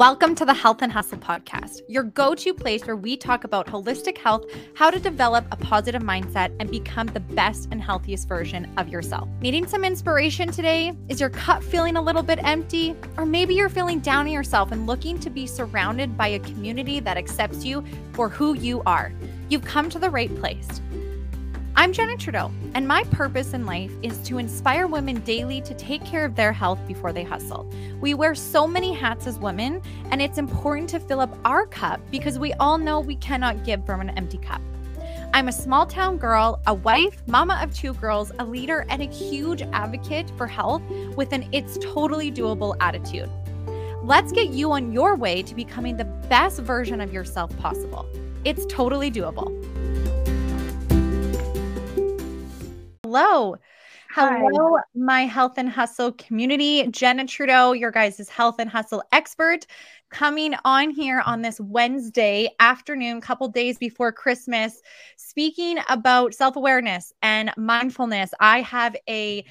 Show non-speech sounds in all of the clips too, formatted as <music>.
Welcome to the Health and Hustle podcast, your go to place where we talk about holistic health, how to develop a positive mindset, and become the best and healthiest version of yourself. Needing some inspiration today? Is your cup feeling a little bit empty? Or maybe you're feeling down on yourself and looking to be surrounded by a community that accepts you for who you are. You've come to the right place. I'm Jenna Trudeau, and my purpose in life is to inspire women daily to take care of their health before they hustle. We wear so many hats as women, and it's important to fill up our cup because we all know we cannot give from an empty cup. I'm a small town girl, a wife, mama of two girls, a leader, and a huge advocate for health with an it's totally doable attitude. Let's get you on your way to becoming the best version of yourself possible. It's totally doable. Hello. Hello, Hi. my health and hustle community. Jenna Trudeau, your guys' health and hustle expert, coming on here on this Wednesday afternoon, couple days before Christmas, speaking about self-awareness and mindfulness. I have a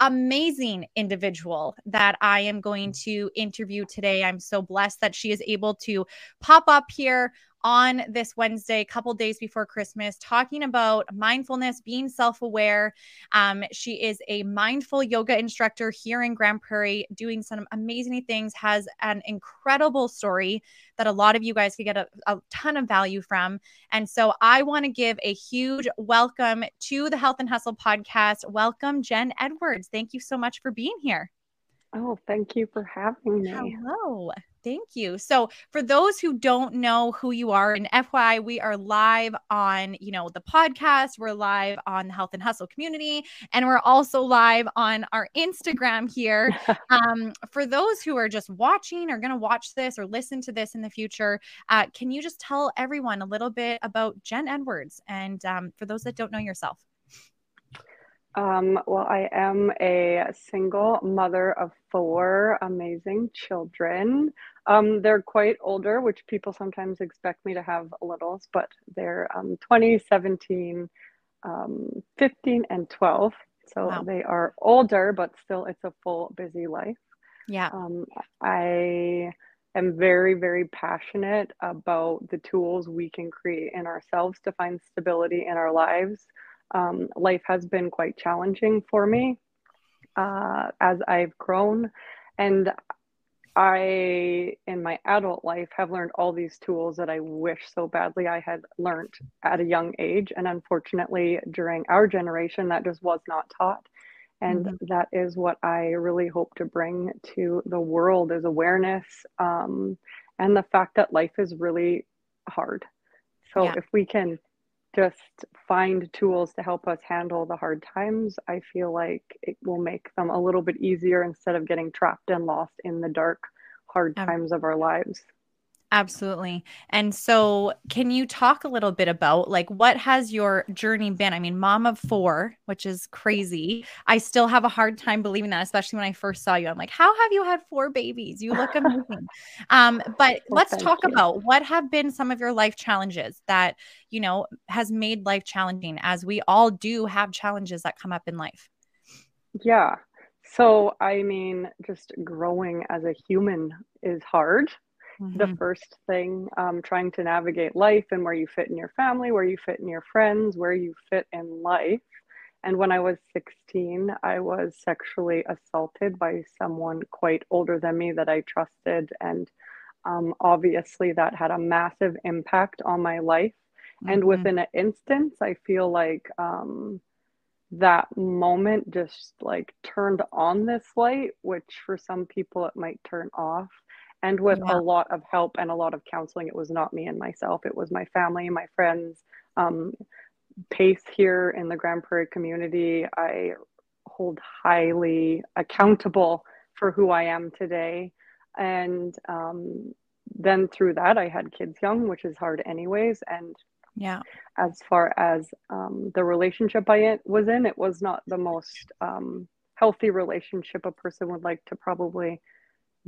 amazing individual that I am going to interview today. I'm so blessed that she is able to pop up here on this Wednesday, a couple days before Christmas, talking about mindfulness, being self aware. Um, she is a mindful yoga instructor here in Grande Prairie, doing some amazing things, has an incredible story that a lot of you guys could get a, a ton of value from. And so I want to give a huge welcome to the Health and Hustle podcast. Welcome, Jen Edwards. Thank you so much for being here. Oh, thank you for having me. Hello. Thank you. So, for those who don't know who you are, and FYI, we are live on, you know, the podcast. We're live on the Health and Hustle community, and we're also live on our Instagram here. <laughs> um, for those who are just watching or going to watch this or listen to this in the future, uh, can you just tell everyone a little bit about Jen Edwards? And um, for those that don't know yourself. Um, well, I am a single mother of four amazing children. Um, they're quite older, which people sometimes expect me to have littles, but they're um, 20, 17, um, 15, and 12. So wow. they are older, but still it's a full busy life. Yeah. Um, I am very, very passionate about the tools we can create in ourselves to find stability in our lives. Um, life has been quite challenging for me uh, as I've grown. And I, in my adult life, have learned all these tools that I wish so badly I had learned at a young age. And unfortunately, during our generation, that just was not taught. And mm-hmm. that is what I really hope to bring to the world is awareness um, and the fact that life is really hard. So yeah. if we can just find tools to help us handle the hard times, I feel like it will make them a little bit easier instead of getting trapped and lost in the dark, hard um, times of our lives. Absolutely. And so, can you talk a little bit about like what has your journey been? I mean, mom of four, which is crazy. I still have a hard time believing that, especially when I first saw you. I'm like, how have you had four babies? You look amazing. <laughs> um, but well, let's talk you. about what have been some of your life challenges that, you know, has made life challenging as we all do have challenges that come up in life. Yeah. So, I mean, just growing as a human is hard mm-hmm. the first thing um, trying to navigate life and where you fit in your family where you fit in your friends where you fit in life and when i was 16 i was sexually assaulted by someone quite older than me that i trusted and um, obviously that had a massive impact on my life mm-hmm. and within an instance i feel like um, that moment just like turned on this light which for some people it might turn off and with yeah. a lot of help and a lot of counseling it was not me and myself. It was my family my friends um, pace here in the grande prairie community. I hold highly accountable for who i am today. And um, then through that i had kids young which is hard anyways. And yeah. as far as um, the relationship i was in it was not the most um, healthy relationship a person would like to probably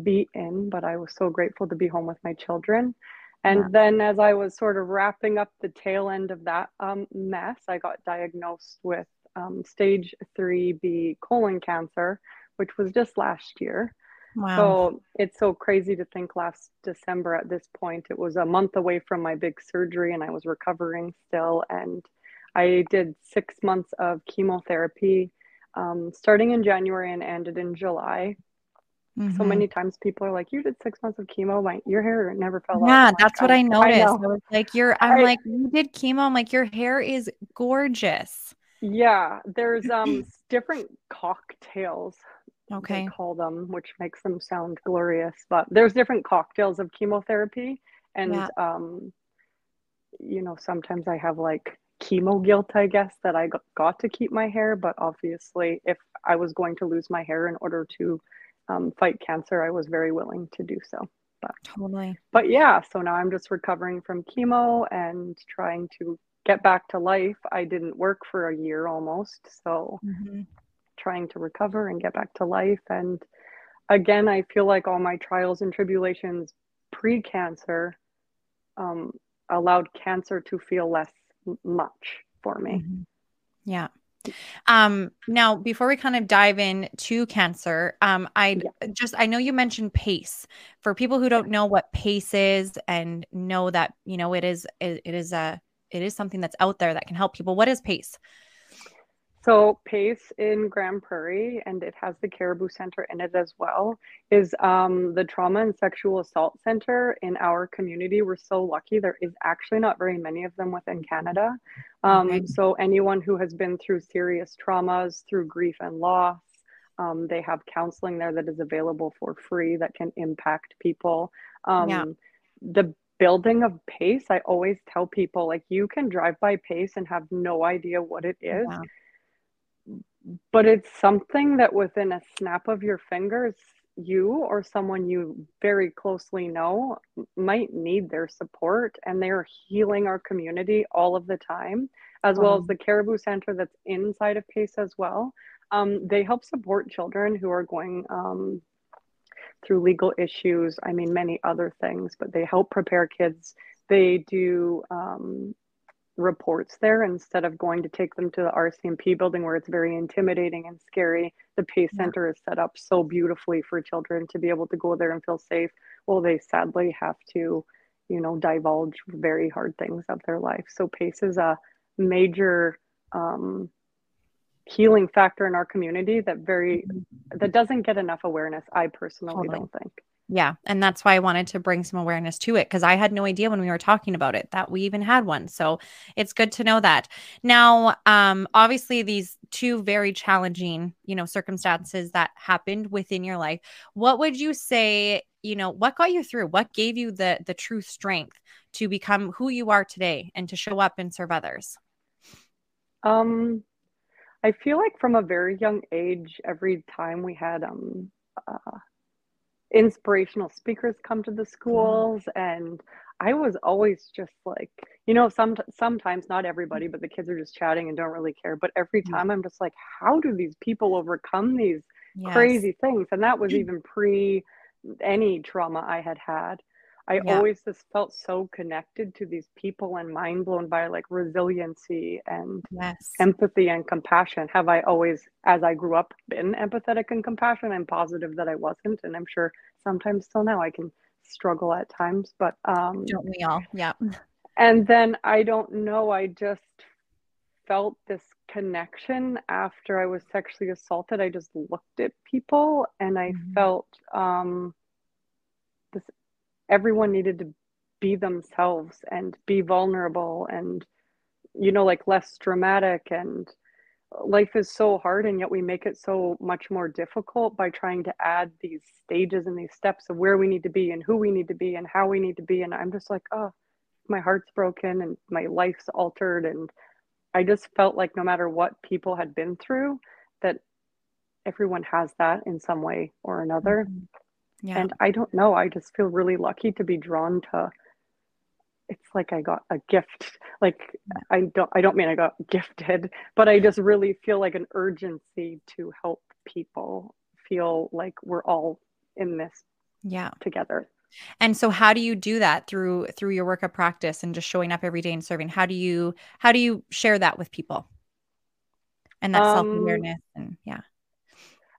be in, but I was so grateful to be home with my children. And yeah. then, as I was sort of wrapping up the tail end of that um, mess, I got diagnosed with um, stage 3B colon cancer, which was just last year. Wow. So it's so crazy to think last December at this point, it was a month away from my big surgery and I was recovering still. And I did six months of chemotherapy um, starting in January and ended in July. Mm-hmm. So many times people are like, "You did six months of chemo, my your hair never fell yeah, out." Yeah, that's what I noticed. I, I was like, "You're," I'm I, like, "You did chemo." I'm like, "Your hair is gorgeous." Yeah, there's um <clears throat> different cocktails. Okay. They call them, which makes them sound glorious, but there's different cocktails of chemotherapy, and yeah. um, you know, sometimes I have like chemo guilt, I guess, that I got to keep my hair. But obviously, if I was going to lose my hair in order to um, fight cancer, I was very willing to do so. But totally. But yeah, so now I'm just recovering from chemo and trying to get back to life. I didn't work for a year almost, so mm-hmm. trying to recover and get back to life. And again, I feel like all my trials and tribulations pre-cancer um, allowed cancer to feel less much for me. Mm-hmm. Yeah. Um, now, before we kind of dive in to cancer, um, I yeah. just I know you mentioned PACE. For people who don't know what PACE is and know that you know it is it, it is a it is something that's out there that can help people. What is PACE? So PACE in Grande Prairie, and it has the Caribou Center in it as well, is um, the Trauma and Sexual Assault Center in our community. We're so lucky. There is actually not very many of them within Canada. Um, okay. So anyone who has been through serious traumas, through grief and loss, um, they have counseling there that is available for free that can impact people. Um, yeah. The building of pace i always tell people like you can drive by pace and have no idea what it is yeah but it's something that within a snap of your fingers you or someone you very closely know might need their support and they're healing our community all of the time as well as the caribou center that's inside of pace as well. Um, they help support children who are going um, through legal issues i mean many other things but they help prepare kids. They do um, reports there instead of going to take them to the RCMP building where it's very intimidating and scary. The PACE yeah. Center is set up so beautifully for children to be able to go there and feel safe. Well, they sadly have to, you know, divulge very hard things of their life. So PACE is a major um, healing factor in our community that very mm-hmm. that doesn't get enough awareness. I personally totally. don't think. Yeah. And that's why I wanted to bring some awareness to it because I had no idea when we were talking about it that we even had one. So it's good to know that. Now, um, obviously, these two very challenging, you know, circumstances that happened within your life, what would you say, you know, what got you through? What gave you the the true strength to become who you are today and to show up and serve others? Um, I feel like from a very young age, every time we had um uh, inspirational speakers come to the mm-hmm. schools and I was always just like, you know, some sometimes not everybody, but the kids are just chatting and don't really care. But every time I'm just like, how do these people overcome these yes. crazy things? And that was even pre any trauma I had had. I yeah. always just felt so connected to these people and mind blown by like resiliency and yes. empathy and compassion. Have I always, as I grew up, been empathetic and compassionate? I'm positive that I wasn't, and I'm sure sometimes still now I can struggle at times. But um, don't we all? Yeah. And then I don't know. I just felt this connection after I was sexually assaulted. I just looked at people and I mm-hmm. felt um, everyone needed to be themselves and be vulnerable and you know like less dramatic. And life is so hard and yet we make it so much more difficult by trying to add these stages and these steps of where we need to be and who we need to be and how we need to be. And i'm just like oh my heart's broken and my life's altered. And i just felt like no matter what people had been through that everyone has that in some way or another. Mm-hmm. Yeah. And I don't know. I just feel really lucky to be drawn to it's like I got a gift. <laughs> Like I don't I don't mean I got gifted, but I just really feel like an urgency to help people feel like we're all in this yeah together. And so how do you do that through through your work of practice and just showing up every day and serving? How do you how do you share that with people? And that um, self-awareness and yeah.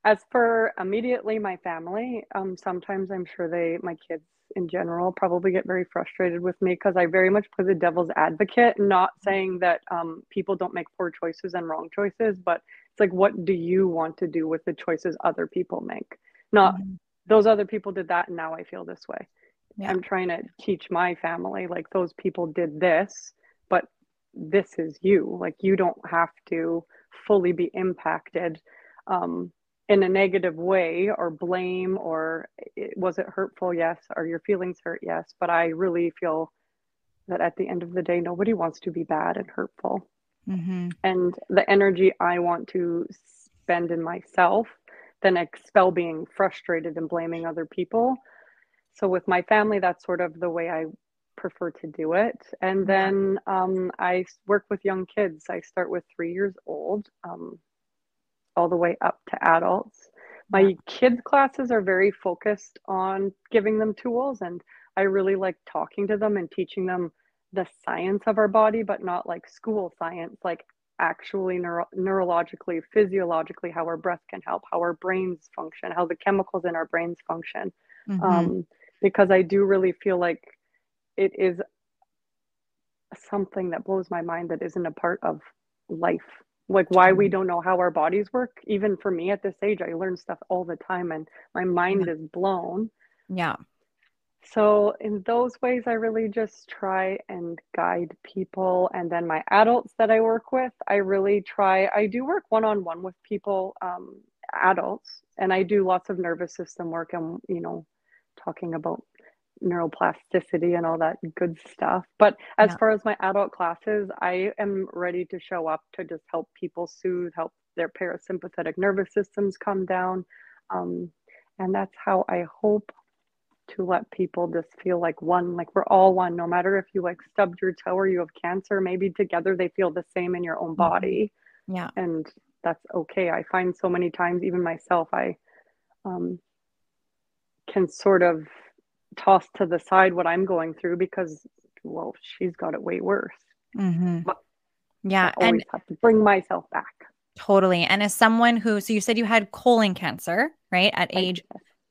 As for immediately my family, um, sometimes I'm sure they, my kids in general, probably get very frustrated with me because I very much play the devil's advocate, not saying that um, people don't make poor choices and wrong choices, but it's like, what do you want to do with the choices other people make? Not mm-hmm. those other people did that and now I feel this way. Yeah. I'm trying to teach my family, like, those people did this, but this is you. Like, you don't have to fully be impacted. Um, in a negative way or blame or was it hurtful? Yes. Are your feelings hurt? Yes. But i really feel that at the end of the day nobody wants to be bad and hurtful. Mm-hmm. and the energy i want to spend in myself then expel being frustrated and blaming other people. So with my family that's sort of the way i prefer to do it. And then um, i work with young kids. I start with three years old. Um, all the way up to adults. My yeah. kids' classes are very focused on giving them tools, and I really like talking to them and teaching them the science of our body, but not like school science, like actually neuro- neurologically, physiologically, how our breath can help, how our brains function, how the chemicals in our brains function. Mm-hmm. Um, because I do really feel like it is something that blows my mind that isn't a part of life like why we mm-hmm. don't know how our bodies work. Even for me at this age i learn stuff all the time and my mind is blown. Yeah. So in those ways i really just try and guide people. And then my adults that i work with i really try i do work one-on-one with people um, adults. And i do lots of nervous system work and you know talking about neuroplasticity and all that good stuff. But as yeah. far as my adult classes, I am ready to show up to just help people soothe, help their parasympathetic nervous systems come down. Um, and that's how I hope to let people just feel like one, like we're all one, no matter if you like stubbed your toe or you have cancer, maybe together they feel the same in your own mm-hmm. body. Yeah. And that's okay. I find so many times, even myself, I um, can sort of toss to the side what I'm going through because, well, she's got it way worse. Mm-hmm. yeah, I and have to bring myself back. Totally. And as someone who, so you said you had colon cancer, right, at age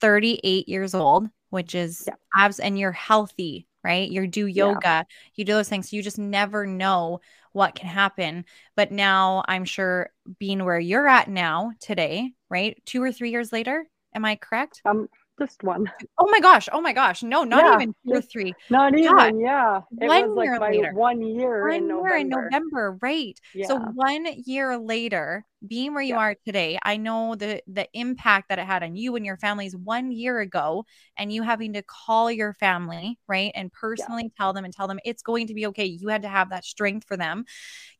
38 years old, which is yeah. abs, and you're healthy, right? You do yoga, yeah. you do those things. So you just never know what can happen. But now I'm sure being where you're at now today, right? Two or three years later, am I correct? Um, just one. Oh my gosh. Oh my gosh. No, not yeah, even two or three. Not even. Yeah. It one was like my later. one year one in November. Year in November. Right. Yeah. So one year later, being where you yeah. are today, I know the the impact that it had on you and your families one year ago, and you having to call your family, right, and personally yeah. tell them and tell them it's going to be okay. You had to have that strength for them.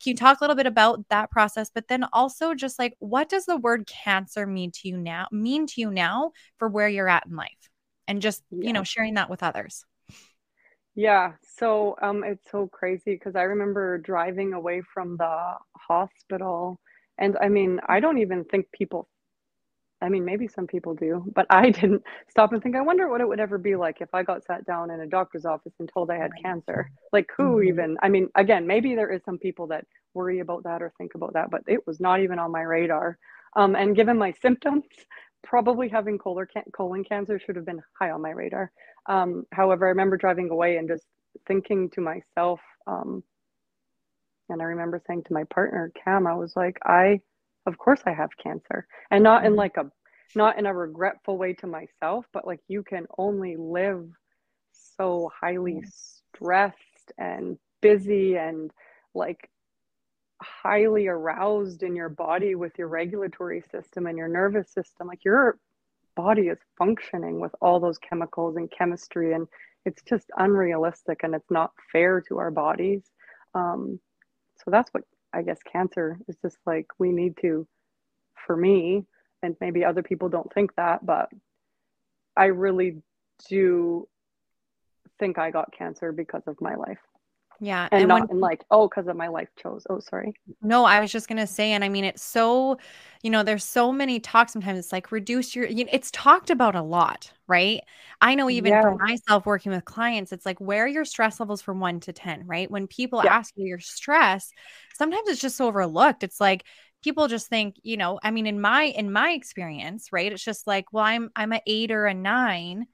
Can you talk a little bit about that process, but then also just like what does the word cancer mean to you now? Mean to you now for where you're at in life, and just yeah. you know sharing that with others. Yeah, so um, it's so crazy because I remember driving away from the hospital and I mean, I don't even think people, I mean, maybe some people do, but I <laughs> didn't stop and think, I wonder what it would ever be like if I got sat down in a doctor's office and told I had cancer. Like, who mm-hmm. even, I mean, again, maybe there is some people that worry about that or think about that, but it was not even on my radar. Um, and given my <laughs> symptoms, probably having colon, colon cancer should have been high on my radar. Um, however, I remember driving away and just thinking to myself, um, and I remember saying to my partner, Cam, I was like, I, of course I have cancer. And not in mm-hmm. like a, not in a regretful way to myself, but like you can only live so highly stressed and busy and like highly aroused in your body with your regulatory system and your nervous system. Like your body is functioning with all those chemicals and chemistry, and it's just unrealistic and it's not fair to our bodies. Um, so that's what I guess cancer is just like we need to, for me, and maybe other people don't think that, but I really do think I got cancer because of my life. Yeah. And, and not when, in like, oh, because of my life chose. Oh, sorry. No, I was just gonna say, and I mean it's so, you know, there's so many talks sometimes it's like reduce your you know, it's talked about a lot, right? I know even yeah. for myself working with clients, it's like where are your stress levels from one to ten, right? When people yeah. ask you your stress, sometimes it's just overlooked. It's like people just think, you know, I mean, in my in my experience, right? It's just like, well, I'm I'm a eight or a nine,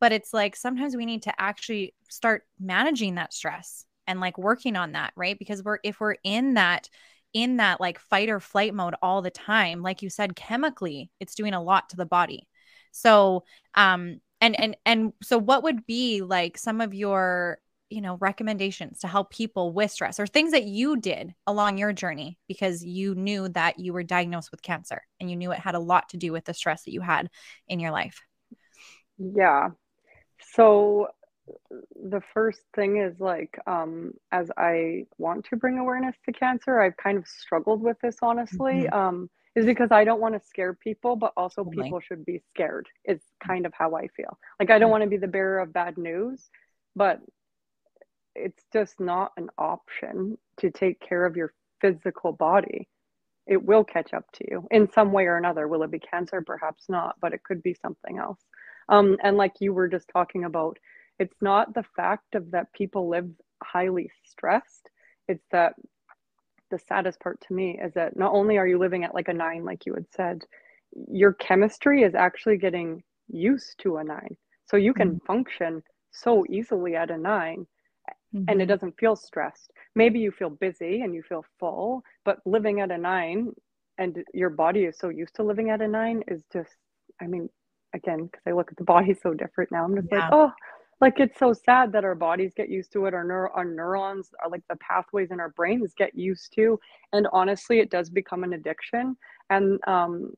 but it's like sometimes we need to actually start managing that stress and like working on that, right? Because we're if we're in that in that like fight or flight mode all the time, like you said, chemically, it's doing a lot to the body. So, um, and and and so what would be like some of your you know recommendations to help people with stress or things that you did along your journey because you knew that you were diagnosed with cancer and you knew it had a lot to do with the stress that you had in your life yeah so the first thing is like um as i want to bring awareness to cancer i've kind of struggled with this honestly mm-hmm. um is because i don't want to scare people but also oh people should be scared is kind of how i feel. Like i don't want to be the bearer of bad news but it's just not an option to take care of your physical body. It will catch up to you in some way or another. Will it be cancer? Perhaps not but it could be something else. Um and like you were just talking about it's not the fact of that people live highly stressed it's that the saddest part to me is that not only are you living at like a nine like you had said your chemistry is actually getting used to a nine so you can mm-hmm. function so easily at a 9 mm-hmm. and it mm-hmm. doesn't feel stressed maybe you feel busy and you feel full but living at a nine and your body is so used to living at a nine is just i mean again because i look at the <laughs> body so different now i'm just yeah. like oh like it's so sad that our bodies get used to it our, neur- our neurons are like the pathways in our brains get used to and honestly it does become an addiction and um,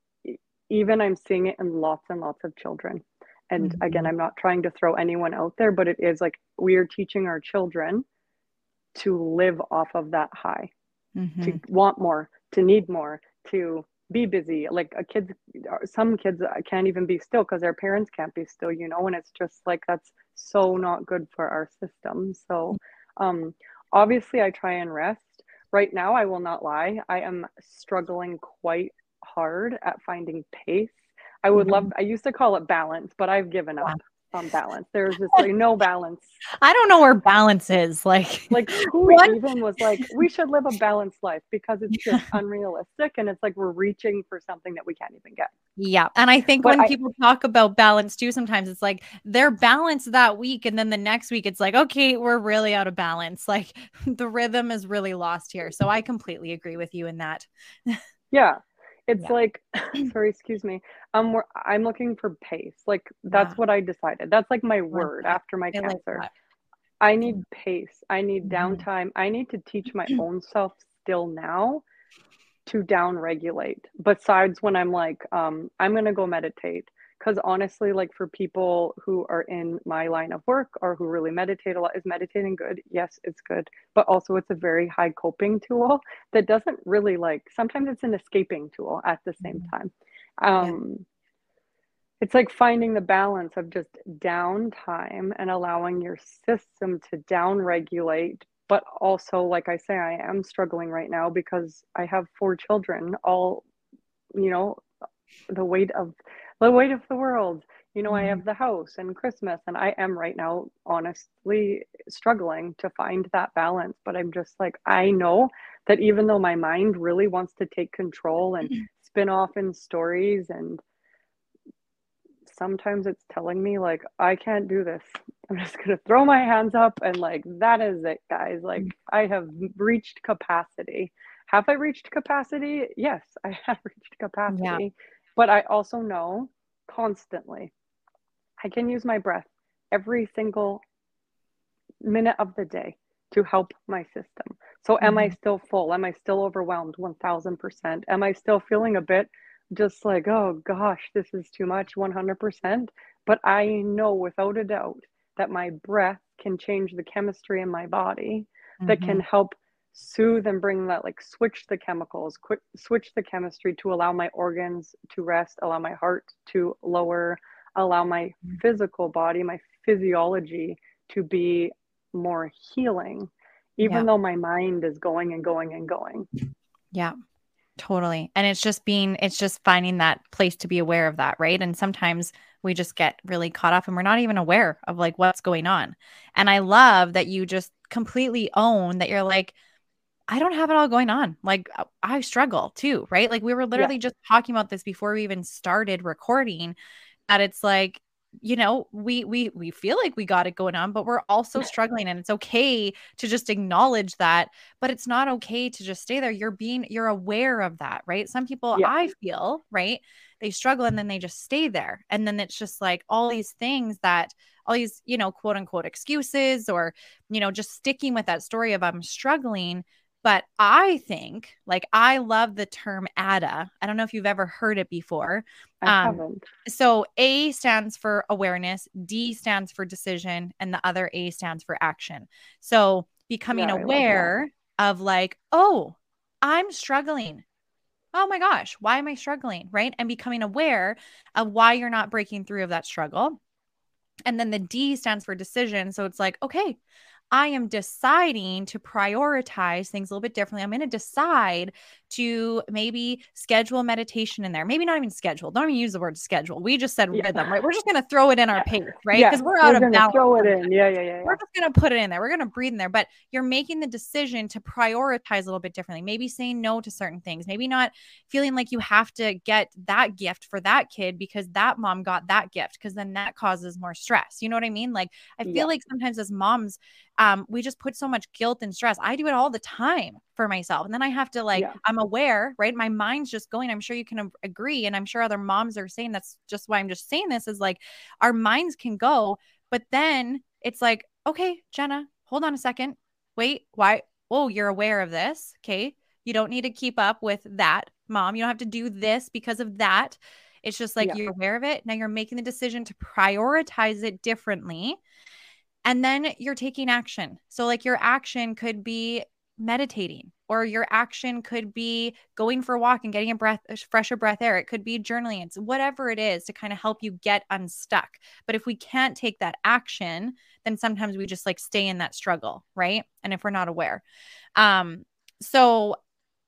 even i'm seeing it in lots and lots of children and mm-hmm. again i'm not trying to throw anyone out there but it is like we are teaching our children to live off of that high mm-hmm. to want more to need more to be busy. Like a kid some kids can't even be still because their parents can't be still you know and it's just like that's so not good for our system. So um obviously i try and rest. Right now i will not lie i am struggling quite hard at finding pace. I would mm-hmm. love i used to call it balance but i've given up on balance. There's just like no balance. I don't know where balance is. Like, like <laughs> who what? even was like, we should live a balanced life because it's just <laughs> unrealistic, and it's like we're reaching for something that we can't even get. Yeah, and I think but when I, people talk about balance too, sometimes it's like they're balanced that week, and then the next week it's like, okay, we're really out of balance. Like <laughs> the rhythm is really lost here. So I completely agree with you in that. yeah it's yeah. like <clears throat> sorry excuse me. Um i'm looking for pace. Like that's yeah. what i decided. That's like my word after my I cancer. like i need pace. I need mm-hmm. downtime. I need to teach my <clears throat> own self still now to down regulate besides when i'm like um i'm gonna go meditate because honestly like for people who are in my line of work or who really meditate a lot is meditating good yes it's good but also it's a very high coping tool that doesn't really like sometimes it's an escaping tool at the same mm-hmm. time um yeah. it's like finding the balance of just downtime and allowing your system to down regulate but also like i say i am struggling right now because i have four children all you know the weight of the weight of the world you know mm-hmm. i have the house and christmas and i am right now honestly struggling to find that balance but i'm just like i know that even though my mind really wants to take control and mm-hmm. spin off in stories and sometimes it's telling me like i can't do this <laughs> i'm just going to throw my hands up and like that is it guys like mm-hmm. i have reached capacity have i reached capacity yes i <laughs> have reached capacity yeah but I also know constantly I can use my breath every single minute of the day to help my system. So, am mm-hmm. I still full? Am I still overwhelmed 1000%? Am I still feeling a bit just like, oh gosh, this is too much 100%? But I know without a doubt that my breath can change the chemistry in my body mm-hmm. that can mm-hmm. help soothe and bring that like switch the chemicals quick switch the chemistry to allow my organs to rest allow my heart to lower allow my mm. physical body my physiology to be more healing even yeah. though my mind is going and going and going yeah totally and it's just being it's just finding that place to be aware of that right and sometimes we just get really caught up and we're not even aware of like what's going on and i love that you just completely own that you're like I don't have it all going on. Like uh, I struggle too, right? Like we were literally yeah. just talking about this before we even started recording that it's like you know we we we feel like we got it going on but we're also struggling and it's okay to just acknowledge that but it's not okay to just stay there. You're being you're aware of that right? Some people yeah. i feel right they struggle and then they just stay there and then it's just like all these things that all these you know quote unquote excuses or you know just sticking with that story of i'm struggling but I think, like, I love the term ADA. I don't know if you've ever heard it before. I um, haven't. So A stands for awareness, D stands for decision, and the other A stands for action. So becoming yeah, aware of, like, oh, I'm struggling. Oh my gosh, why am I struggling? Right. And becoming aware of why you're not breaking through of that struggle. And then the D stands for decision. So it's like, okay, I am deciding to prioritize things a little bit differently. I'm going to decide to maybe schedule meditation in there. Maybe not even schedule. Don't even use the word schedule. We just said yeah. rhythm, right? We're just going to throw it in our pace, right? Because yeah. we're out we're of balance. Throw it in. Yeah, yeah, yeah, yeah. We're just going to put it in there. We're going to breathe in there. But you're making the decision to prioritize a little bit differently. Maybe saying no to certain things. Maybe not feeling like you have to get that gift for that kid because that mom got that gift because then that causes more stress. You know what I mean? Like I feel yeah. like sometimes as moms, um, we just put so much guilt and stress. I do it all the time for myself. And then I have to like, yeah. I'm aware, right? My mind's just going. I'm sure you can agree. And I'm sure other moms are saying that's just why I'm just saying this is like our minds can go, but then it's like, okay, Jenna, hold on a second. Wait, why? Oh, you're aware of this. Okay. You don't need to keep up with that, mom. You don't have to do this because of that. It's just like yeah. you're aware of it. Now you're making the decision to prioritize it differently and then you're taking action. So, like, your action could be meditating, or your action could be going for a walk and getting a breath, fresher breath air. It could be journaling. It's whatever it is to kind of help you get unstuck. But if we can't take that action, then sometimes we just like stay in that struggle, right? And if we're not aware. Um, so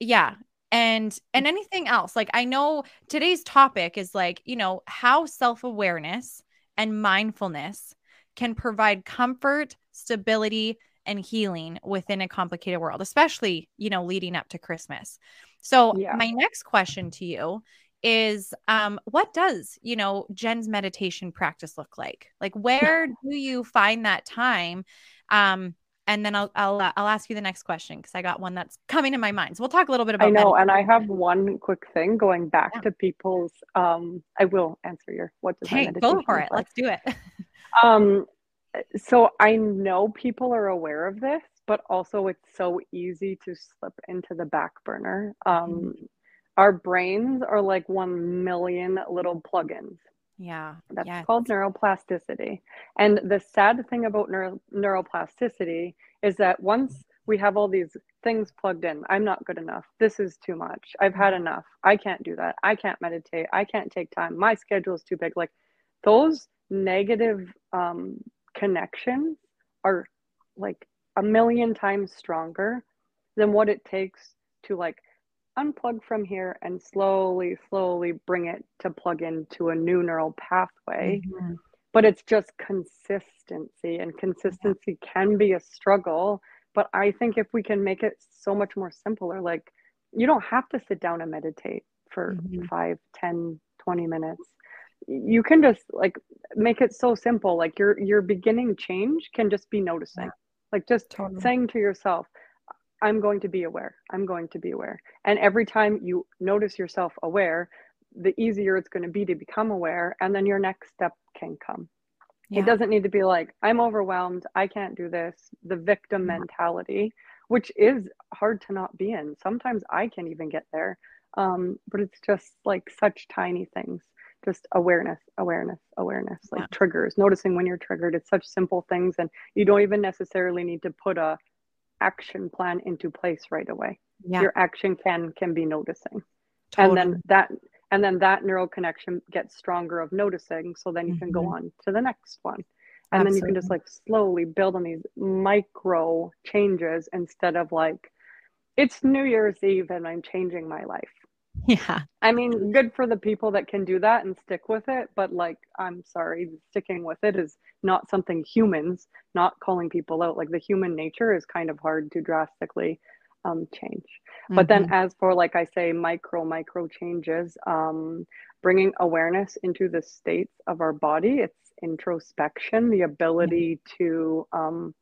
yeah, and and anything else like i know today's topic is like you know how self-awareness and mindfulness can provide comfort, stability, and healing within a complicated world, especially, you know, leading up to Christmas. So, yeah. my next question to you is um what does, you know, Jen's meditation practice look like? Like where <laughs> do you find that time? Um and then I'll I'll uh, I'll ask you the next question because I got one that's coming in my mind. So we'll talk a little bit about. I know, meditation. and I have one quick thing going back yeah. to people's. Um, I will answer your what does okay, go for it. Like. Let's do it. um, so I know people are aware of this, but also it's so easy to slip into the back burner. Um, mm-hmm. Our brains are like one million little plugins. Yeah. That's yes. called neuroplasticity. And the sad thing about neuro- neuroplasticity is that once we have all these things plugged in, I'm not good enough. This is too much. I've had mm-hmm. enough. I can't do that. I can't meditate. I can't take time. My schedule is too big. Like those negative um, connections are like a million times stronger than what it takes to like unplug from here and slowly slowly bring it to plug into a new neural pathway mm-hmm. but it's just consistency and consistency yeah. can be a struggle but i think if we can make it so much more simpler like you don't have to sit down and meditate for mm-hmm. 5 10 20 minutes you can just like make it so simple like your your beginning change can just be noticing yeah. like just totally. saying to yourself i'm going to be aware i'm going to be aware and every time you notice yourself aware the easier it's going to be to become aware and then your next step can come yeah. it doesn't need to be like i'm overwhelmed i can't do this the victim yeah. mentality which is hard to not be in sometimes i can't even get there um, but it's just like such tiny things just awareness awareness awareness like yeah. triggers noticing when you're triggered it's such simple things and you don't even necessarily need to put a action plan into place right away yeah. your action can can be noticing totally. and then that and then that neural connection gets stronger of noticing so then you mm-hmm. can go mm-hmm. on to the next one and Absolutely. then you can just like slowly build on these micro changes instead of like it's new year's eve and i'm changing my life Yeah. I mean, good for the people that can do that and stick with it, but like, I'm sorry, sticking with it is not something humans, not calling people out. Like, the human nature is kind of hard to drastically um, change. Mm-hmm. But then, mm-hmm. as for like I say, micro, micro changes, um, bringing awareness into the states of our body, it's introspection, the ability mm-hmm. to um,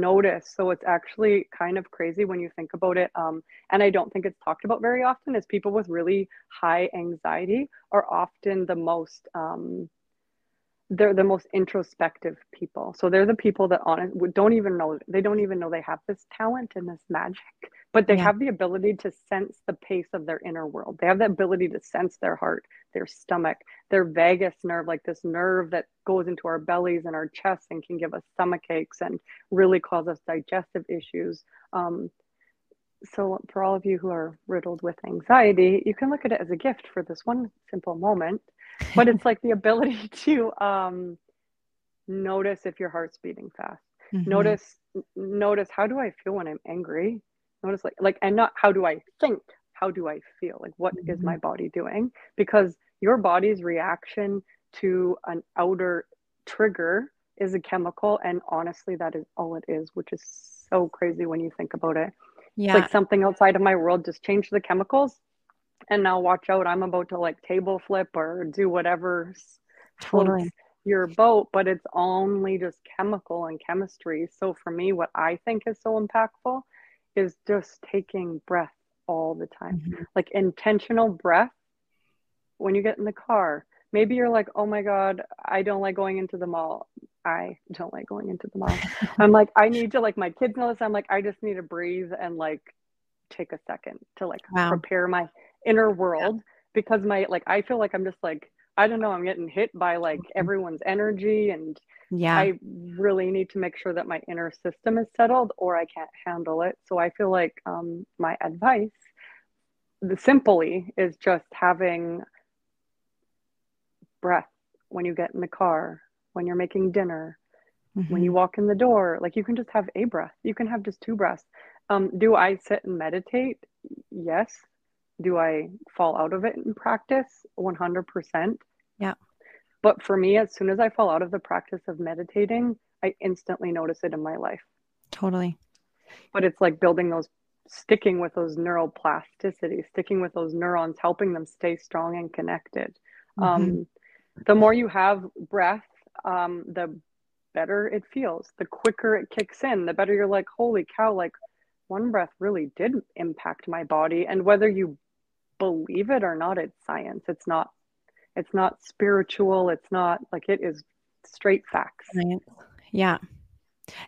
notice. So it's actually kind of crazy when you think about it. Um, and I don't think it's talked about very often, is people with really high anxiety are often the most um, they're the most introspective people. So they're the people that honest don't even know they don't even know they have this talent and this magic, but they yeah. have the ability to sense the pace of their inner world. They have the ability to sense their heart, their stomach, their vagus nerve, like this nerve that goes into our bellies and our chests and can give us stomach aches and really cause us digestive issues. Um, so for all of you who are riddled with anxiety, you can look at it as a gift for this one simple moment but it's like the <laughs> ability to um, notice if your heart's beating fast. Mm-hmm. Notice notice how do I feel when I'm angry? Notice like like and not how do I think? How do I feel? Like what mm-hmm. is my body doing? Because your body's reaction to an outer trigger is a chemical and honestly that is all it is, which is so crazy when you think about it. Yeah. It's like something outside of my world just changed the chemicals. And now watch out i'm about to like table flip or do whatever totally. your boat but it's only just chemical and chemistry. So for me what i think is so impactful is just taking breath all the time. Mm-hmm. like intentional breath when you get in the car. Maybe you're like oh my god i don't like going into the mall i don't like going into the mall i'm like i need to like my kids know this i'm like i just need to breathe and like take a second to like wow. prepare my inner world yeah. because my like I feel like I'm just like I don't know I'm getting hit by like mm-hmm. everyone's energy and yeah I really need to make sure that my inner system is settled or I can't handle it so I feel like um my advice the simply is just having breath when you get in the car when you're making dinner mm-hmm. when you mm-hmm. walk in the door like you can just have a breath you can have just two breaths um, do i sit and meditate yes do I fall out of it in practice? 100%. Yeah. But for me, as soon as I fall out of the practice of meditating, I instantly notice it in my life. Totally. But it's like building those, sticking with those neuroplasticity, sticking with those neurons, helping them stay strong and connected. Mm-hmm. Um, the more you have breath, um, the better it feels. The quicker it kicks in, the better you're like, holy cow, like one breath really did impact my body. And whether you believe it or not it's science it's not it's not spiritual it's not like it is straight facts right. yeah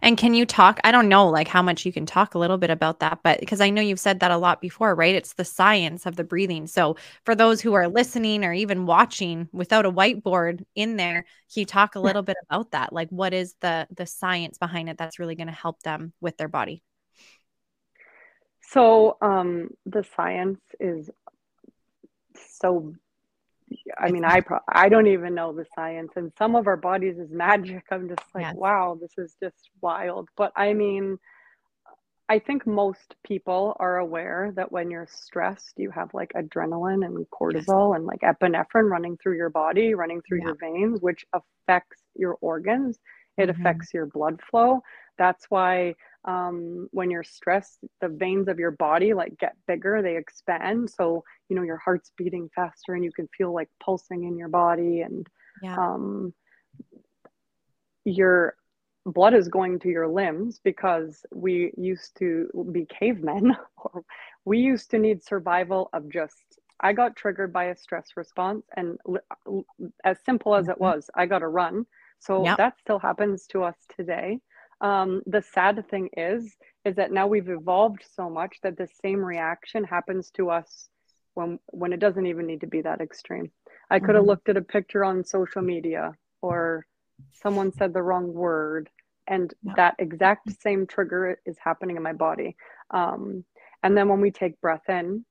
and can you talk i don't know like how much you can talk a little bit about that but because i know you've said that a lot before right? It's the science of the breathing. So for those who are listening or even watching without a whiteboard in there can you talk a little bit about that? Like what is the the science behind it that's really going to help them with their body? So um, the science is so I mean, I pro- I don't even know the science, and some of our bodies is magic. I'm just like, yes. wow, this is just wild. But I mean, I think most people are aware that when you're stressed, you have like adrenaline and cortisol yes. and like epinephrine running through your body, running through yeah. your veins, which affects your organs. It mm-hmm. affects your blood flow. That's why um, when you're stressed the veins of your body like get bigger they expand so you know your heart's beating faster and you can feel like pulsing in your body and yeah. um, your blood is going to your limbs because we used to be cavemen <laughs> or we used to need survival of just i got triggered by a stress response and as simple as mm-hmm. it was i got to run so yep. that still happens to us today um, the sad thing is is that now we've evolved so much that the same reaction happens to us when when it doesn't even need to be that extreme i could have mm-hmm. looked at a picture on social media or someone said the wrong word and yeah. that exact same trigger is happening in my body um, and then when we take breath in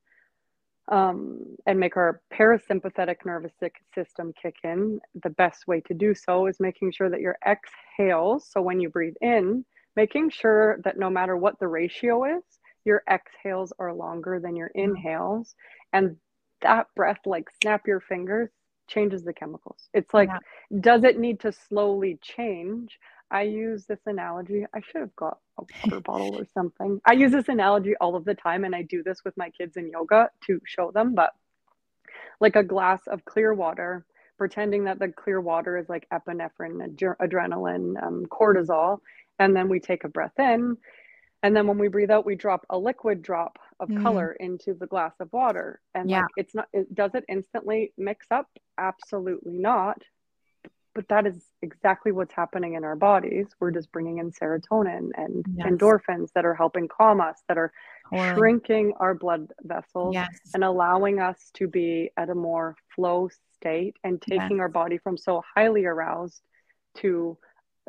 um, and make our parasympathetic nervous system kick in, the best way to do so is making sure that your exhales, so when you breathe in, making sure that no matter what the ratio is, your exhales are longer than your mm-hmm. inhales. And that breath, like snap your fingers, changes the chemicals. It's like, yeah. does it need to slowly change? I use this analogy. I should have got a water bottle or something. I use this analogy all of the time, and I do this with my kids in yoga to show them. But like a glass of clear water, pretending that the clear water is like epinephrine, ad- adrenaline, um, cortisol, and then we take a breath in, and then when we breathe out, we drop a liquid drop of mm. color into the glass of water, and yeah. like it's not. It, does it instantly mix up? Absolutely not but that is exactly what's happening in our bodies. We're just bringing in serotonin and yes. endorphins that are helping calm us, that are shrinking our blood vessels yes. and allowing us to be at a more flow state and taking yes. our body from so highly aroused to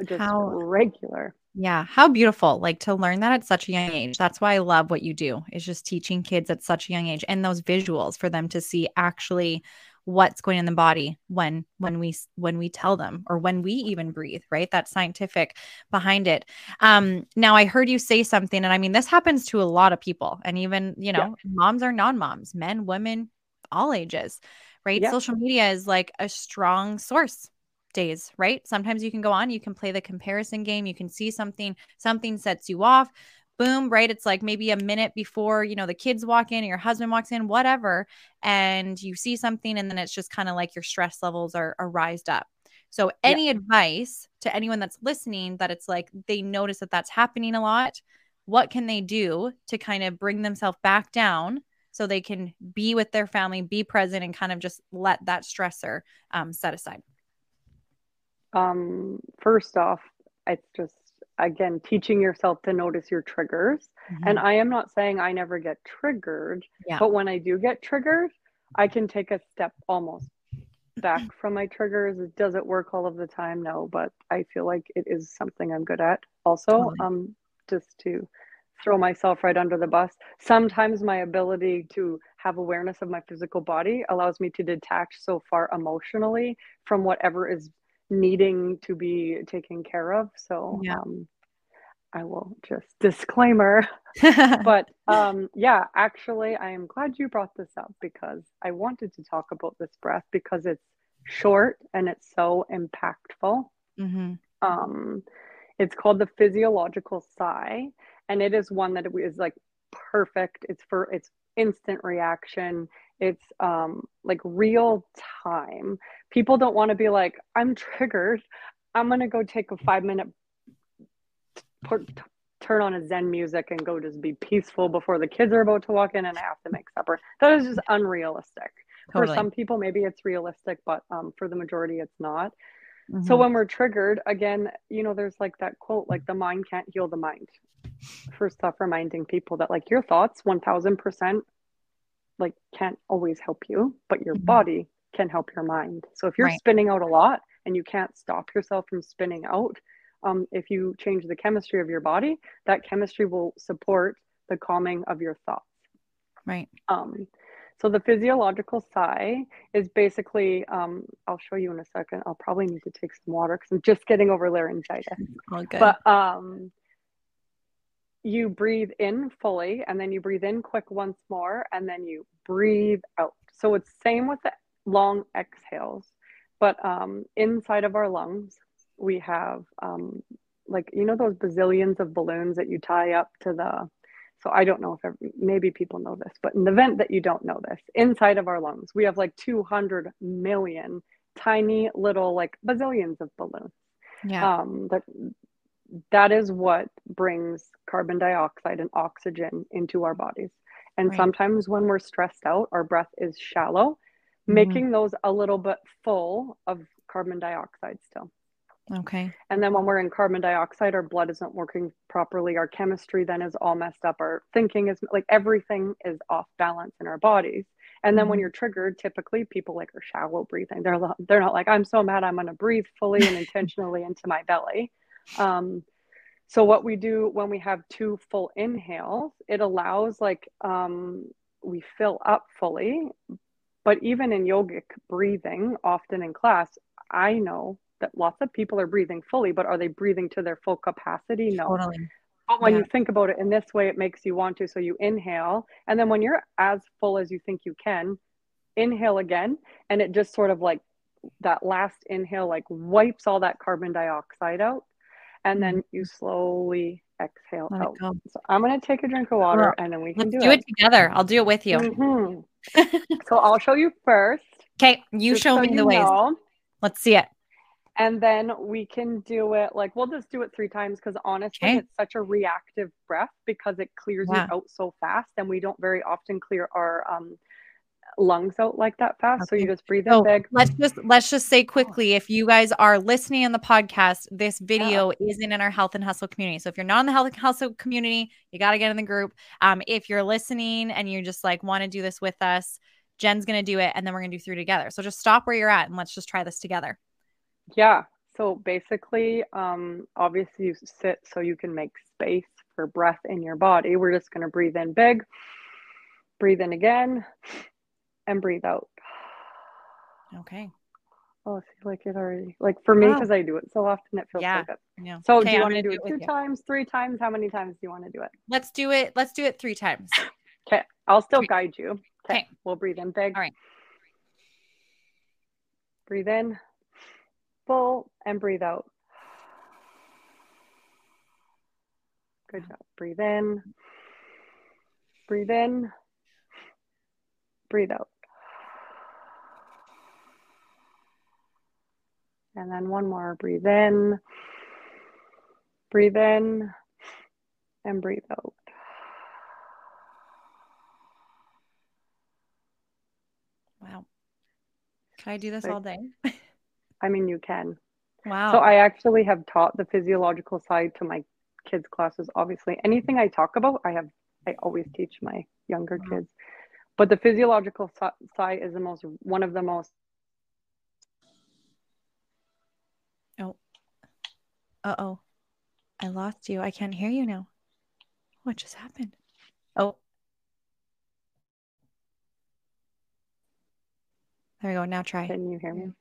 just How, regular. Yeah, how beautiful. Like to learn that at such a young age. That's why I love what you do. Is just teaching kids at such a young age and those visuals for them to see actually what's going in the body when when we when we tell them or when we even breathe right that's scientific behind it um now i heard you say something and i mean this happens to a lot of people and even you know yeah. moms are non-moms men women all ages right yeah. social media is like a strong source days right sometimes you can go on you can play the comparison game you can see something something sets you off boom, right? It's like maybe a minute before, you know, the kids walk in or your husband walks in, whatever, and you see something and then it's just kind of like your stress levels are, are rised up. So any yeah. advice to anyone that's listening that it's like they notice that that's happening a lot, what can they do to kind of bring themselves back down so they can be with their family, be present and kind of just let that stressor um, set aside? Um, first off, it's just again teaching yourself to notice your triggers mm-hmm. and i am not saying i never get triggered yeah. but when i do get triggered i can take a step almost back <clears throat> from my triggers it doesn't work all of the time no but i feel like it is something i'm good at also totally. um just to throw myself right under the bus sometimes my ability to have awareness of my physical body allows me to detach so far emotionally from whatever is needing to be taken care of. So yeah. um, I will just <laughs> disclaimer. <laughs> but um, yeah, actually, I am glad you brought this up because I wanted to talk about this breath because it's short and it's so impactful. Mm-hmm. Um, it's called the physiological sigh, and it is one that is like perfect. It's for it's instant reaction. It's um like real time. People don't want to be like i'm triggered. I'm gonna go take a five minute put, turn on a zen music and go just be peaceful before the kids are about to walk in and i have to make supper. That is just unrealistic. Totally. for some people maybe it's realistic but um, for the majority it's not mm-hmm. so when we're triggered again you know there's like that quote like the mind can't heal the mind first off reminding people that like your thoughts 1000% like can't always help you, but your mm-hmm. body can help your mind. So if you're right. spinning out a lot and you can't stop yourself from spinning out, um, if you change the chemistry of your body, that chemistry will support the calming of your thoughts. Right. Um, so the physiological sigh is basically, um, I'll show you in a second. I'll probably need to take some water because I'm just getting over laryngitis. Good. But um, you breathe in fully and then you breathe in quick once more and then you breathe out. So it's same with the long exhales, but um, inside of our lungs, we have um, like, you know, those bazillions of balloons that you tie up to the, so I don't know if every, maybe people know this, but in the event that you don't know this, inside of our lungs, we have like 200 million tiny little like bazillions of balloons. Yeah. Um, that that is what brings carbon dioxide and oxygen into our bodies. And right. sometimes when we're stressed out, our breath is shallow, mm-hmm. making those a little bit full of carbon dioxide still. Okay. And then when we're in carbon dioxide, our blood isn't working properly. Our chemistry then is all messed up. Our thinking is like everything is off balance in our bodies. And then mm-hmm. when you're triggered, typically people like are shallow breathing. They're they're not like I'm so mad I'm going to breathe fully and intentionally into my belly. Um, so what we do when we have two full inhales, it allows like um, we fill up fully. But even in yogic breathing, often in class, I know that lots of people are breathing fully, but are they breathing to their full capacity? No. Totally. But when yeah. you think about it in this way, it makes you want to. So you inhale, and then when you're as full as you think you can, inhale again, and it just sort of like that last inhale like wipes all that carbon dioxide out and then you slowly exhale Let out. So I'm going to take a drink of water and then we can do, do it. together. I'll do it with you. Mm-hmm. <laughs> so I'll show you first. Okay, you show so me the ways. Know. Let's see it. And then we can do it like we'll just do it three times because honestly, okay. it's such a reactive breath because it clears yeah. you out so fast, and we don't very often clear our um, lungs out like that fast. Okay. So you just breathe in big. Let's just let's just say quickly, if you guys are listening on the podcast, this video yeah. isn't in our health and hustle community. So if you're not in the health and hustle community, you got to get in the group. Um, if you're listening and you just like want to do this with us, Jen's gonna do it, and then we're gonna do three together. So just stop where you're at and let's just try this together. Yeah. So basically, um, obviously you sit so you can make space for breath in your body. We're just gonna breathe in big, breathe in again and breathe out. Okay. Oh, I feel like it already, like for me, because wow. I do it so often, it feels yeah. so good. Yeah. So okay, do you want to do, do it two times, three times? How many times do you want to do it? Let's do it. Let's do it three times. Okay. I'll still three. guide you. Okay. We'll breathe in big. All right. Breathe in full and breathe out. Good job. Breathe in. Breathe in. Breathe out. And then one more. Breathe in. Breathe in and breathe out. Wow. Can I do this like, all day? <laughs> I mean, you can. Wow. So I actually have taught the physiological sigh to my kids' classes. Obviously, anything I talk about, I have, I always teach my younger wow. kids. But the physiological sigh is the most, one of the most. Oh. Uh oh. I lost you. I can't hear you now. What just happened? Oh. There we go. Now try. Can you hear me?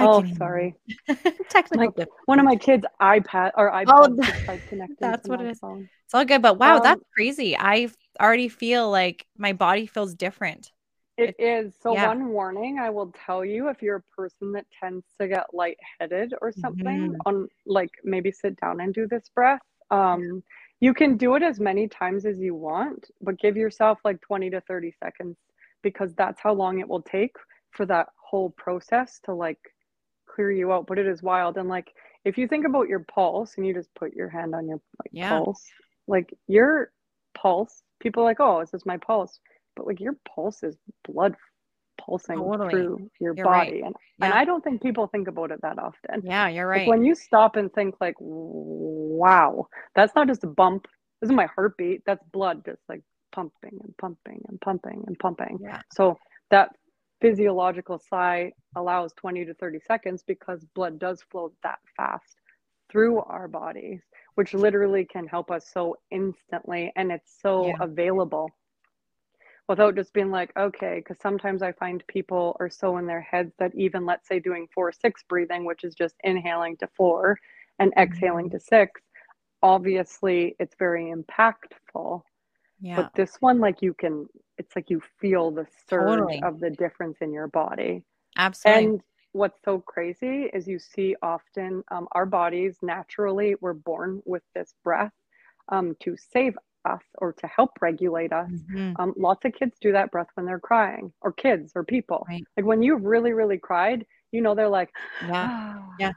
I oh, sorry. <laughs> Technical. Like, one of my kids' iPad or iPad oh, connected. That's what it is. Phone. It's all good, but wow, um, that's crazy. I already feel like my body feels different. It is. So yeah. one warning I will tell you if you're a person that tends to get lightheaded or something mm-hmm. on like maybe sit down and do this breath. Um you can do it as many times as you want, but give yourself like 20 to 30 seconds because that's how long it will take for that whole process to like clear you out. But it is wild. And like if you think about your pulse and you just put your hand on your like yeah. pulse, like your pulse, people like, oh, this is my pulse but like your pulse is blood pulsing totally. through your you're body right. and, yeah. and i don't think people think about it that often yeah you're right like when you stop and think like wow that's not just a bump this is my heartbeat that's blood just like pumping and pumping and pumping and pumping yeah so that physiological sigh allows 20 to 30 seconds because blood does flow that fast through our bodies which literally can help us so instantly and it's so yeah. available without just being like, okay, because sometimes I find people are so in their heads that even let's say doing four six breathing, which is just inhaling to four and exhaling mm-hmm. to six, obviously it's very impactful. Yeah. But this one, like you can, it's like you feel the surge totally. of the difference in your body. Absolutely. And what's so crazy is you see often um, our bodies naturally we're born with this breath um, to save us or to help regulate us. Mm-hmm. Um, lots of kids do that breath when they're crying, or kids or people. Right. Like when you've really, really cried, you know, they're like, yeah, oh, yeah,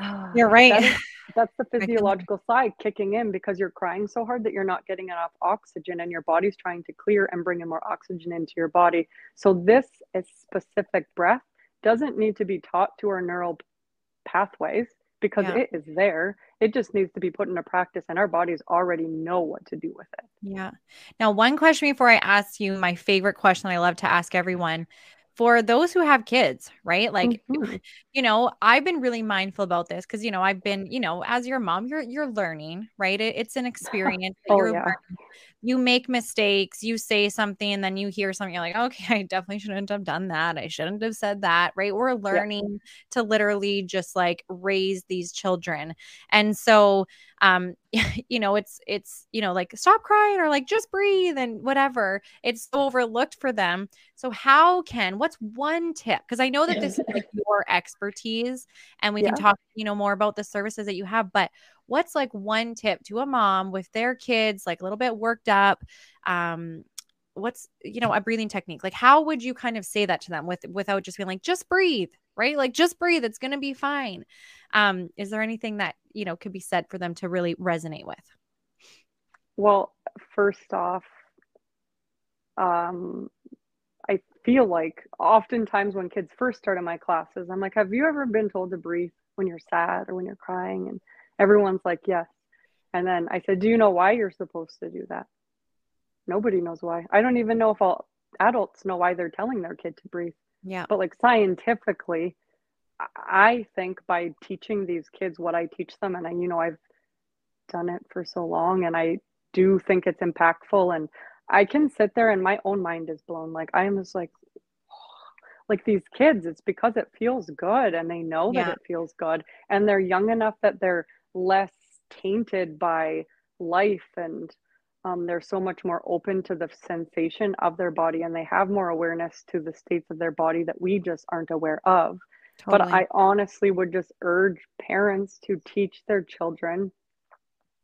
oh. you're right. That is, <laughs> that's the physiological sigh kicking in because you're crying so hard that you're not getting enough oxygen and your body's trying to clear and bring in more oxygen into your body. So, this is specific breath doesn't need to be taught to our neural pathways because yeah. it is there. It just needs to be put into practice, and our bodies already know what to do with it. Yeah. Now, one question before I ask you my favorite question I love to ask everyone for those who have kids, right? Like, mm-hmm. you know, I've been really mindful about this because, you know, I've been, you know, as your mom, you're you're learning, right? It, it's an <laughs> experience. oh, yeah. Learning. You make mistakes, you say something, and then you hear something, you're like, okay, I definitely shouldn't have done that. I shouldn't have said that, right? We're learning yeah. to literally just like raise these children. And so um <laughs> you know it's it's you know like stop crying or like just breathe and whatever. It's overlooked for them. So how can what's one tip? Because i know that this is like <laughs> your expertise and we yeah. can talk you know more about the services that you have but what's like one tip to a mom with their kids like a little bit worked up um what's you know a breathing technique? Like how would you kind of say that to them with without just being like just breathe right? Like just breathe it's going to be fine. Um is there anything that you know could be said for them to really resonate with? Well first off um i feel like oftentimes when kids first start in my classes i'm like have you ever been told to breathe when you're sad or when you're crying? And everyone's like yes. And then i said do you know why you're supposed to do that? Nobody knows why. I don't even know if all adults know why they're telling their kid to breathe. Yeah. But like scientifically, I think by teaching these kids what I teach them, and I, you know, I've done it for so long, and I do think it's impactful. And I can sit there, and my own mind is blown. Like I am just like, <sighs> like these kids, it's because it feels good, and they know that yeah. it feels good, and they're young enough that they're less tainted by life and um, they're so much more open to the sensation of their body and they have more awareness to the states of their body that we just aren't aware of. Totally. But I honestly would just urge parents to teach their children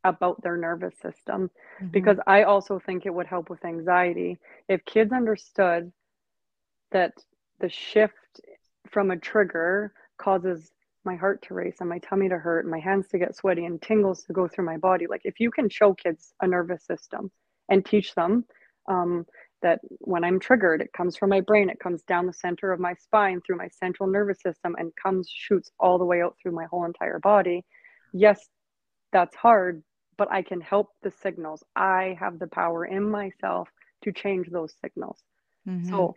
about their nervous system mm-hmm. because I also think it would help with anxiety. If kids understood that the shift from a trigger causes my heart to race and my tummy to hurt and my hands to get sweaty and tingles to go through my body. Like if you can show kids a nervous system and teach them um, that when I'm triggered, it comes from my brain, it comes down the center of my spine through my central nervous system and comes shoots all the way out through my whole entire body. Yes, that's hard, but I can help the signals. I have the power in myself to change those signals. Mm-hmm. So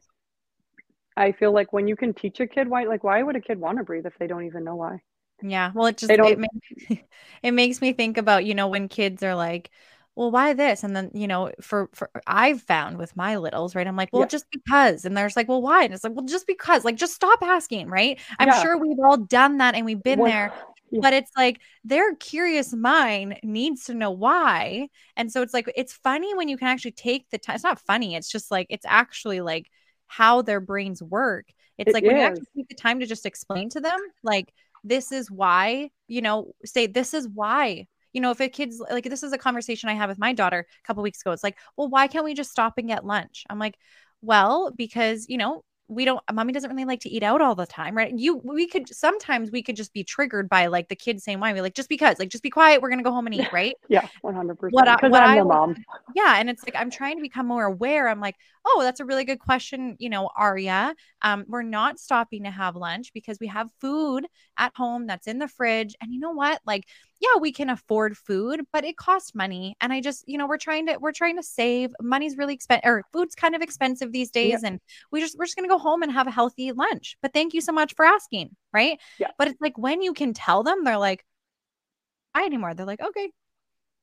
I feel like when you can teach a kid why, like, why would a kid want to breathe if they don't even know why? Yeah. Well, it just, it makes, <laughs> it makes me think about, you know, when kids are like, well, why this? And then, you know, for, for, I've found with my littles, right? I'm like, well, yeah. just because. And there's like, well, why? And it's like, well, just because, like, just stop asking, right? I'm yeah. sure we've all done that and we've been well, there. Yeah. But it's like their curious mind needs to know why. And so it's like, it's funny when you can actually take the time. It's not funny. It's just like, it's actually like, how their brains work. It's it like is. when you actually take the time to just explain to them, like, this is why, you know, say, this is why. You know, if a kid's like, this is a conversation I had with my daughter a couple weeks ago. It's like, well, why can't we just stop and get lunch? I'm like, well, because, you know, we don't mommy doesn't really like to eat out all the time right? You we could sometimes we could just be triggered by like the kids saying why? We like just because like just be quiet we're gonna go home and eat <laughs> right? Yeah 100 percent what I'm I, mom. <laughs> Yeah and it's like i'm trying to become more aware i'm like oh that's a really good question you know aria um we're not stopping to have lunch because we have food at home that's in the fridge and you know what? Like yeah, we can afford food, but it costs money. And I just, you know, we're trying to we're trying to save. Money's really expensive or food's kind of expensive these days. Yeah. And we just we're just gonna go home and have a healthy lunch. But thank you so much for asking. Right. Yeah. But it's like when you can tell them, they're like, I anymore. They're like, okay,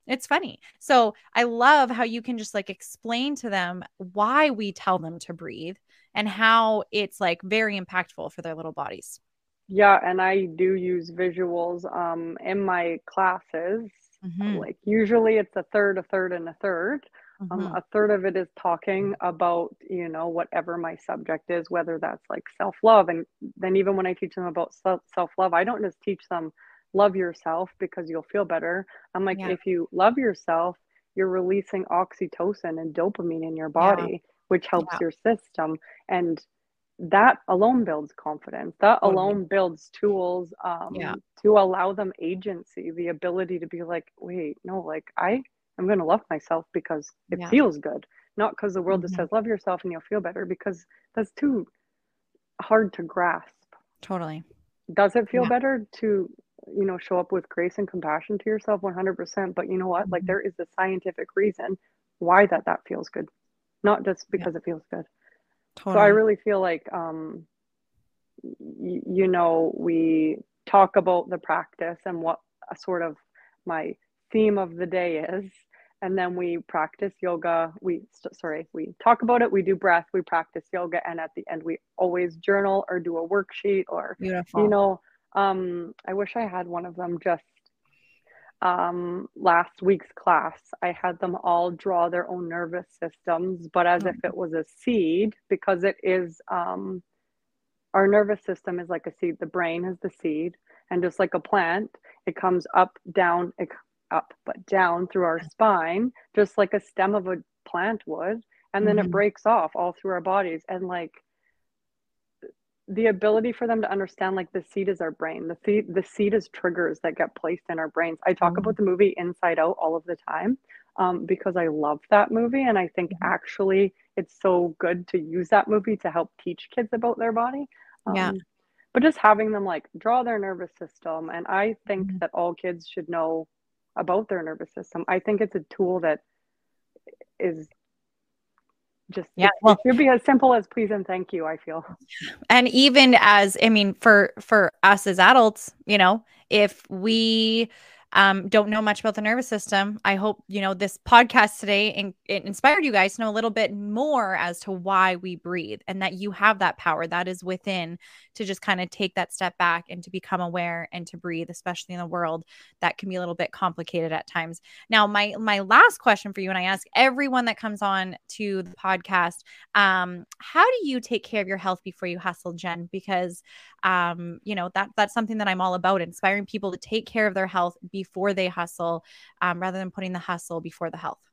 it's funny. So I love how you can just like explain to them why we tell them to breathe and how it's like very impactful for their little bodies. Yeah, and I do use visuals um, in my classes. Mm-hmm. Like usually it's a third, a third, and a 3rd um, mm-hmm. Um, a third of it is talking about, you know, whatever my subject is, whether that's like self love. And then even when I teach them about self love, I don't just teach them love yourself because you'll feel better. I'm like, yeah. if you love yourself, you're releasing oxytocin and dopamine in your body, yeah. which helps yeah. your system. And that alone builds confidence that alone builds tools um, yeah. to allow them agency the ability to be like wait no like i i'm going to love myself because it yeah. feels good not because the world mm-hmm. just says love yourself and you'll feel better because that's too hard to grasp totally does it feel yeah. better to you know show up with grace and compassion to yourself 100% but you know what mm-hmm. like there is a scientific reason why that that feels good not just because it feels good Totally. So I really feel like, um, y- you know, we talk about the practice and what a sort of my theme of the day is. And then we practice yoga. We, st- sorry, we talk about it, we do breath, we practice yoga. And at the end, we always journal or do a worksheet or, Beautiful. you know, um, I wish I had one of them just um, last week's class, I had them all draw their own nervous systems, but as if mm-hmm. it was a seed, because it is, um, our nervous system is like a seed. The brain is the seed. And just like a plant, it comes up, down, up, but down through our spine, just like a stem of a plant would. And then mm-hmm. it breaks off all through our bodies. And like the ability for them to understand like the seed is our brain the seed the seed is triggers that get placed in our brains i talk mm-hmm. about the movie inside out all of the time um, because i love that movie and i think mm-hmm. actually it's so good to use that movie to help teach kids about their body um, yeah but just having them like draw their nervous system and i think mm-hmm. that all kids should know about their nervous system i think it's a tool that is just yeah well it should be as simple as please and thank you i feel. And even as i mean for for us as adults you know if we um, don't know much about the nervous system. I hope you know this podcast today and it inspired you guys to know a little bit more as to why we breathe and that you have that power that is within to just kind of take that step back and to become aware and to breathe, especially in the world that can be a little bit complicated at times. Now, my my last question for you, and I ask everyone that comes on to the podcast, um, how do you take care of your health before you hustle, Jen? Because um, you know that that's something that I'm all about, inspiring people to take care of their health before they hustle, um, rather than putting the hustle before the health.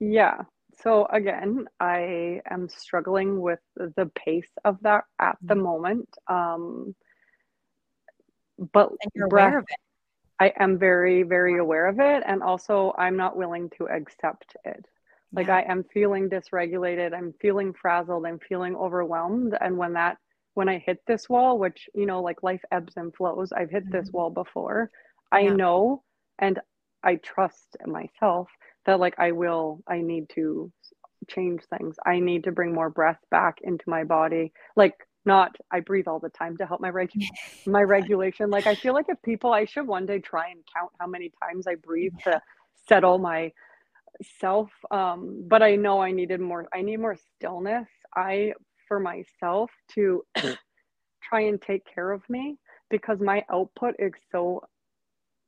Yeah. So again, I am struggling with the pace of that at the mm-hmm. moment. Um, but and you're breath, aware of it. I am very, very aware of it. And also, I'm not willing to accept it. Like, yeah. I am feeling dysregulated. I'm feeling frazzled. I'm feeling overwhelmed. And when that, when I hit this wall, which, you know, like life ebbs and flows, I've hit mm-hmm. this wall before. I know and I trust myself that like I will I need to change things. I need to bring more breath back into my body. Like not I breathe all the time to help my reg <laughs> my regulation. Like I feel like if people I should one day try and count how many times I breathe to settle my self um but I know I needed more I need more stillness. I for myself to try and take care of me because my output is so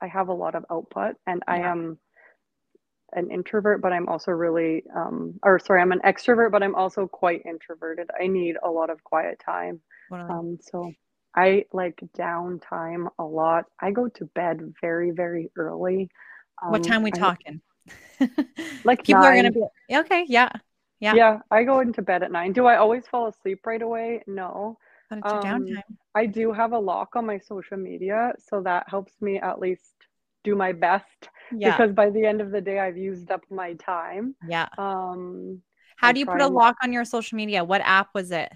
I have a lot of output and yeah. I am an introvert, but I'm also really, um, or sorry, I'm an extrovert, but I'm also quite introverted. I need a lot of quiet time. Wow. Um, so I like downtime a lot. I go to bed very, very early. Um, what time we I, talking? <laughs> like people nine. are gonna be okay. Yeah, yeah, yeah. I go into bed at nine. Do I always fall asleep right away? No. But it's um, downtime. I do have a lock on my social media, so that helps me at least do my best. Yeah. Because by the end of the day, I've used up my time. Yeah. Um. How do you put a lock on your social media? What app was it?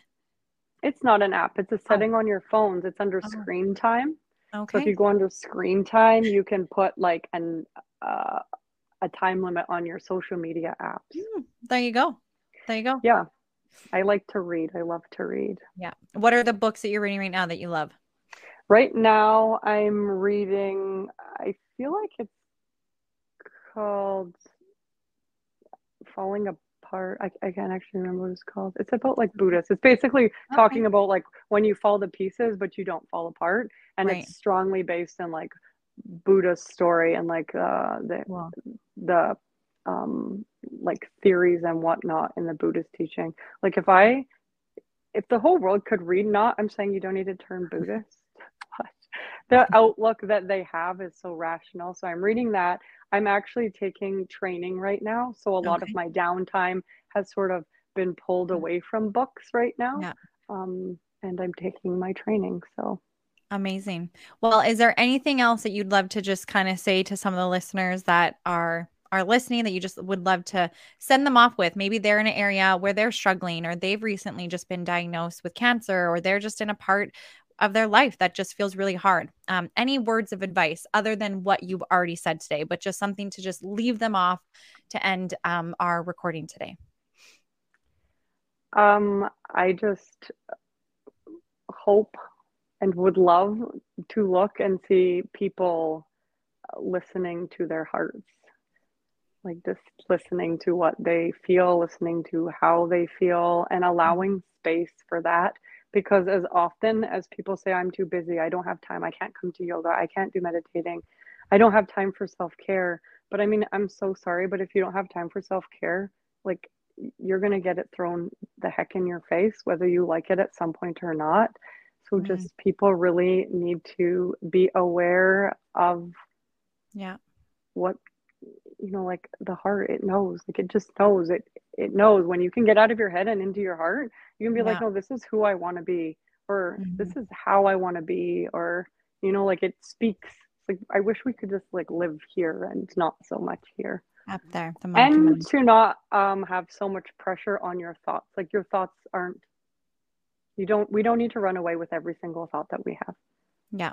It's not an app. It's a oh. setting oh. on your phones. It's under oh. screen time. Okay. So if you go under screen time, you can put like an uh, a time limit on your social media apps. Mm, there you go. There you go. Yeah. I like to read. I love to read. Yeah. What are the books that you're reading right now that you love? Right now, I'm reading, I feel like it's called Falling Apart. I, I can't actually remember what it's called. It's about like Buddhists. It's basically okay. talking about like when you fall to pieces, but you don't fall apart. And right. it's strongly based in like Buddha's story and like uh, the, wow. the um, like theories and whatnot in the Buddhist teaching. Like if I, if the whole world could read, not I'm saying you don't need to turn Buddhist, <laughs> the <laughs> outlook that they have is so rational. So I'm reading that. I'm actually taking training right now. So a okay. lot of my downtime has sort of been pulled away from books right now. Yeah. Um, and I'm taking my training. So amazing. Well, is there anything else that you'd love to just kind of say to some of the listeners that are are listening that you just would love to send them off with. Maybe they're in an area where they're struggling or they've recently just been diagnosed with cancer or they're just in a part of their life that just feels really hard. Um, any words of advice other than what you've already said today, but just something to just leave them off to end um, our recording today? Um, I just hope and would love to look and see people listening to their hearts like just listening to what they feel, listening to how they feel, and allowing space for that. Because as often as people say, I'm too busy, I don't have time, I can't come to yoga, I can't do meditating, I don't have time for self care. But I mean, I'm so sorry, but if you don't have time for self care, like you're going to get it thrown the heck in your face, whether you like it at some point or not. So mm-hmm. just people really need to be aware of yeah what you know like the heart it knows like it just knows it it knows. When you can get out of your head and into your heart you can be yeah. like no this is who i want to be or mm-hmm. this is how i want to be or you know like it speaks like i wish we could just like live here and not so much here. Up there the and to not um have so much pressure on your thoughts like your thoughts aren't you don't we don't need to run away with every single thought that we have. Yeah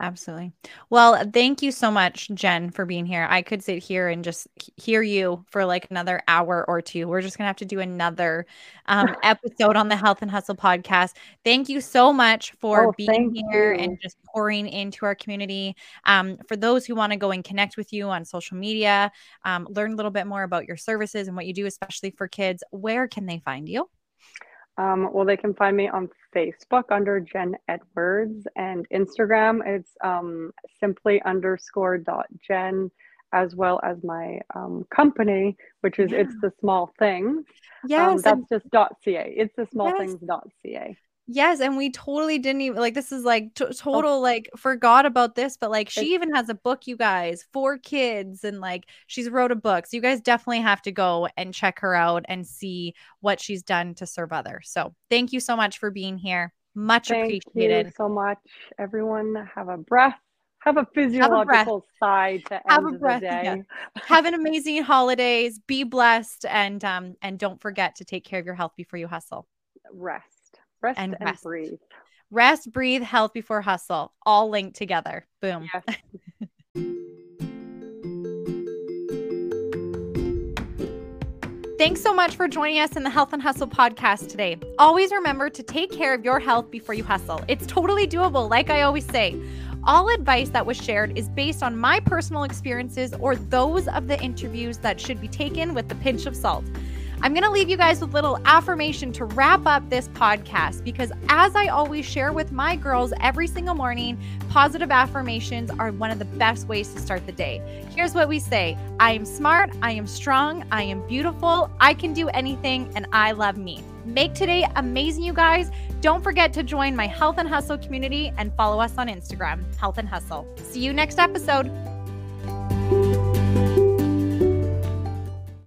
Absolutely. Well, thank you so much, Jen, for being here. I could sit here and just hear you for like another hour or two. We're just going to have to do another um, <laughs> episode on the Health and Hustle podcast. Thank you so much for oh, being here you. and just pouring into our community. Um, for those who want to go and connect with you on social media, um, learn a little bit more about your services and what you do, especially for kids, where can they find you? Um, well, they can find me on Facebook under Jen Edwards and Instagram. It's um, simply underscore dot Jen, as well as my um, company, which is yeah. it's the small things. Um, yes, that's just dot ca. It's the small yes. things dot ca. Yes, and we totally didn't even like this is like t- oh. total like forgot about this, but like she even has a book, you guys, for kids, and like she's wrote a book. So you guys definitely have to go and check her out and see what she's done to serve others. So thank you so much for being here. Much thank appreciated. You so much, everyone. Have a breath. Have a physiological have a side to have end a breath, the day. Yeah. have an <laughs> amazing holidays. Be blessed, and um and don't forget to take care of your health before you hustle. Rest. Rest and, and rest. breathe. Rest, breathe, health before hustle, all linked together. Boom. Yes. <laughs> Thanks so much for joining us in the Health and Hustle podcast today. Always remember to take care of your health before you hustle. It's totally doable, like I always say. All advice that was shared is based on my personal experiences or those of the interviews that should be taken with a pinch of salt. I'm going to leave you guys with a little affirmation to wrap up this podcast because, as I always share with my girls every single morning, positive affirmations are one of the best ways to start the day. Here's what we say I am smart, I am strong, I am beautiful, I can do anything, and I love me. Make today amazing, you guys. Don't forget to join my Health and Hustle community and follow us on Instagram, Health and Hustle. See you next episode.